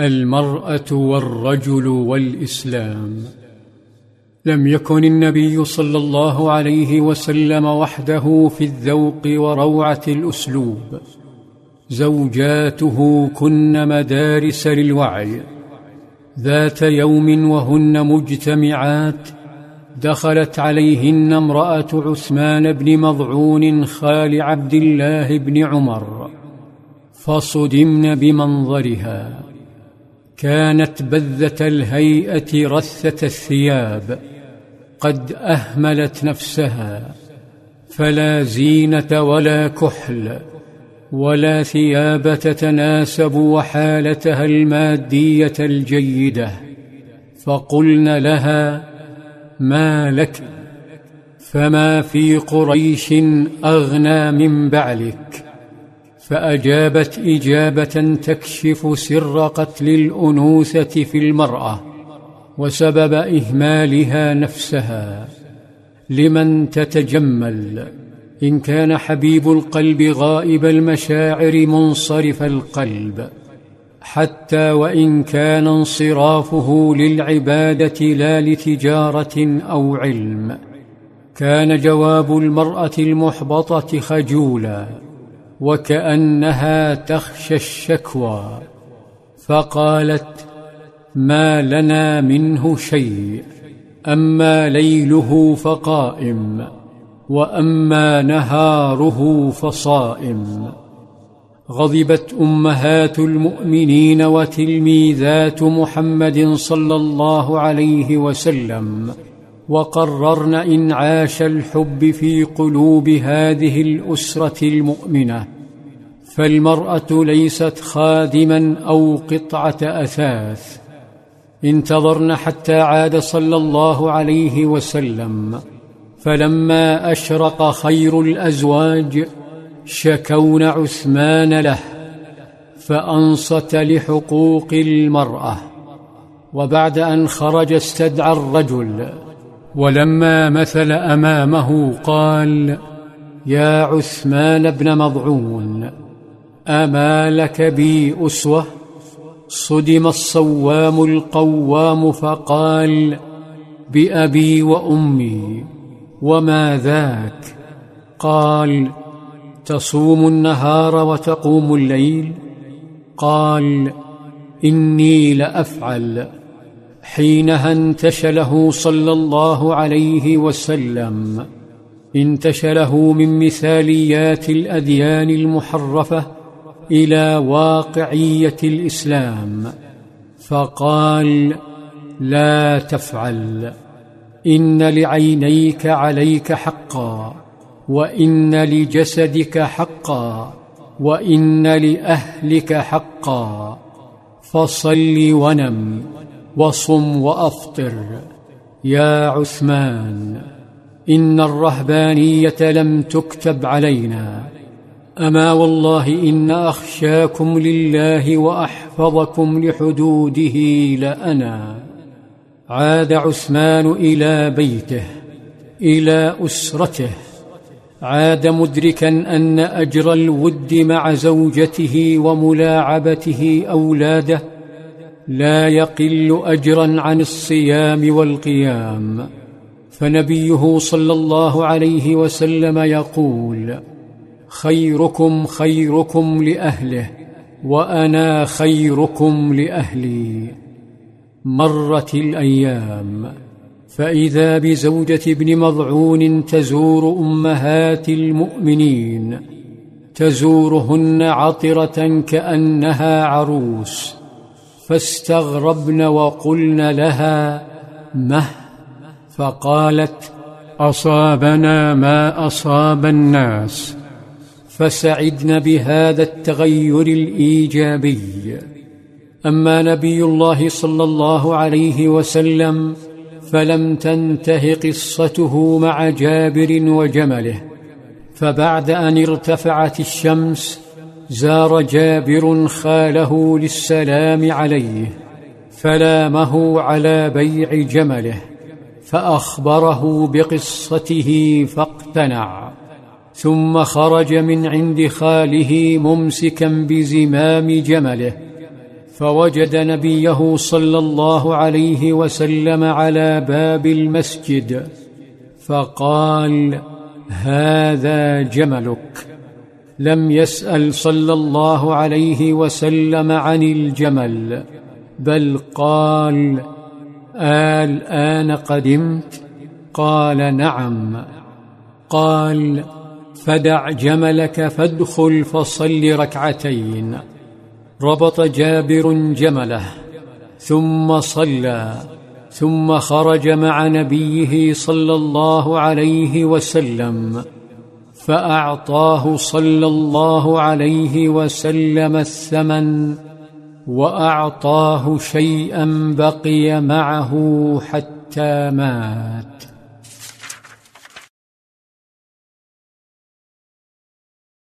المرأة والرجل والإسلام. لم يكن النبي صلى الله عليه وسلم وحده في الذوق وروعة الأسلوب. زوجاته كن مدارس للوعي. ذات يوم وهن مجتمعات دخلت عليهن امرأة عثمان بن مضعون خال عبد الله بن عمر. فصدمن بمنظرها. كانت بذة الهيئة رثة الثياب. قد أهملت نفسها. فلا زينة ولا كحل ولا ثياب تتناسب وحالتها المادية الجيدة. فقلن لها ما لك؟ فما في قريش أغنى من بعلك؟ فأجابت إجابة تكشف سر قتل الأنوثة في المرأة وسبب إهمالها نفسها. لمن تتجمل؟ إن كان حبيب القلب غائب المشاعر منصرف القلب حتى وإن كان انصرافه للعبادة لا لتجارة أو علم كان جواب المرأة المحبطة خجولا. وكأنها تخشى الشكوى فقالت ما لنا منه شيء أما ليله فقائم وأما نهاره فصائم. غضبت أمهات المؤمنين وتلميذات محمد صلى الله عليه وسلم وقررن انعاش الحب في قلوب هذه الأسرة المؤمنة فالمرأة ليست خادما أو قطعة أثاث. انتظرن حتى عاد صلى الله عليه وسلم فلما أشرق خير الأزواج شكون عثمان له فأنصت لحقوق المرأة. وبعد أن خرج استدعى الرجل ولما مثل أمامه قال يا عثمان بن مضعون اما لك بي أسوة؟ صدم الصوام القوام فقال بأبي وأمي وما ذاك؟ قال تصوم النهار وتقوم الليل؟ قال إني لأفعل حينها انتشله صلى الله عليه وسلم. انتشله من مثاليات الأديان المحرفة إلى واقعية الإسلام. فقال لا تفعل إن لعينيك عليك حقا وإن لجسدك حقا وإن لأهلك حقا. فصل ونم. وصم وأفطر. يا عثمان إن الرهبانية لم تكتب علينا. أما والله إن أخشاكم لله وأحفظكم لحدوده لأنا. عاد عثمان إلى بيته إلى أسرته. عاد مدركا أن أجر الود مع زوجته وملاعبته أولاده. لا يقل أجرا عن الصيام والقيام. فنبيه صلى الله عليه وسلم يقول خيركم خيركم لأهله وأنا خيركم لأهلي. مرت الأيام فإذا بزوجة ابن مضعون تزور أمهات المؤمنين تزورهن عطرة كأنها عروس فاستغربن وقلن لها مه؟ فقالت أصابنا ما أصاب الناس. فسعدن بهذا التغير الإيجابي. أما نبي الله صلى الله عليه وسلم فلم تنته قصته مع جابر وجمله. فبعد أن ارتفعت الشمس زار جابر خاله للسلام عليه فلامه على بيع جمله فأخبره بقصته فاقتنع ثم خرج من عند خاله ممسكا بزمام جمله فوجد نبيه صلى الله عليه وسلم على باب المسجد فقال هذا جملك. لم يسأل صلى الله عليه وسلم عن الجمل بل قال الان قدمت؟ قال نعم. قال فدع جملك فادخل فصل ركعتين. ربط جابر جمله ثم صلى ثم خرج مع نبيه صلى الله عليه وسلم. فأعطاه صلى الله عليه وسلم الثمن وأعطاه شيئا بقي معه حتى مات.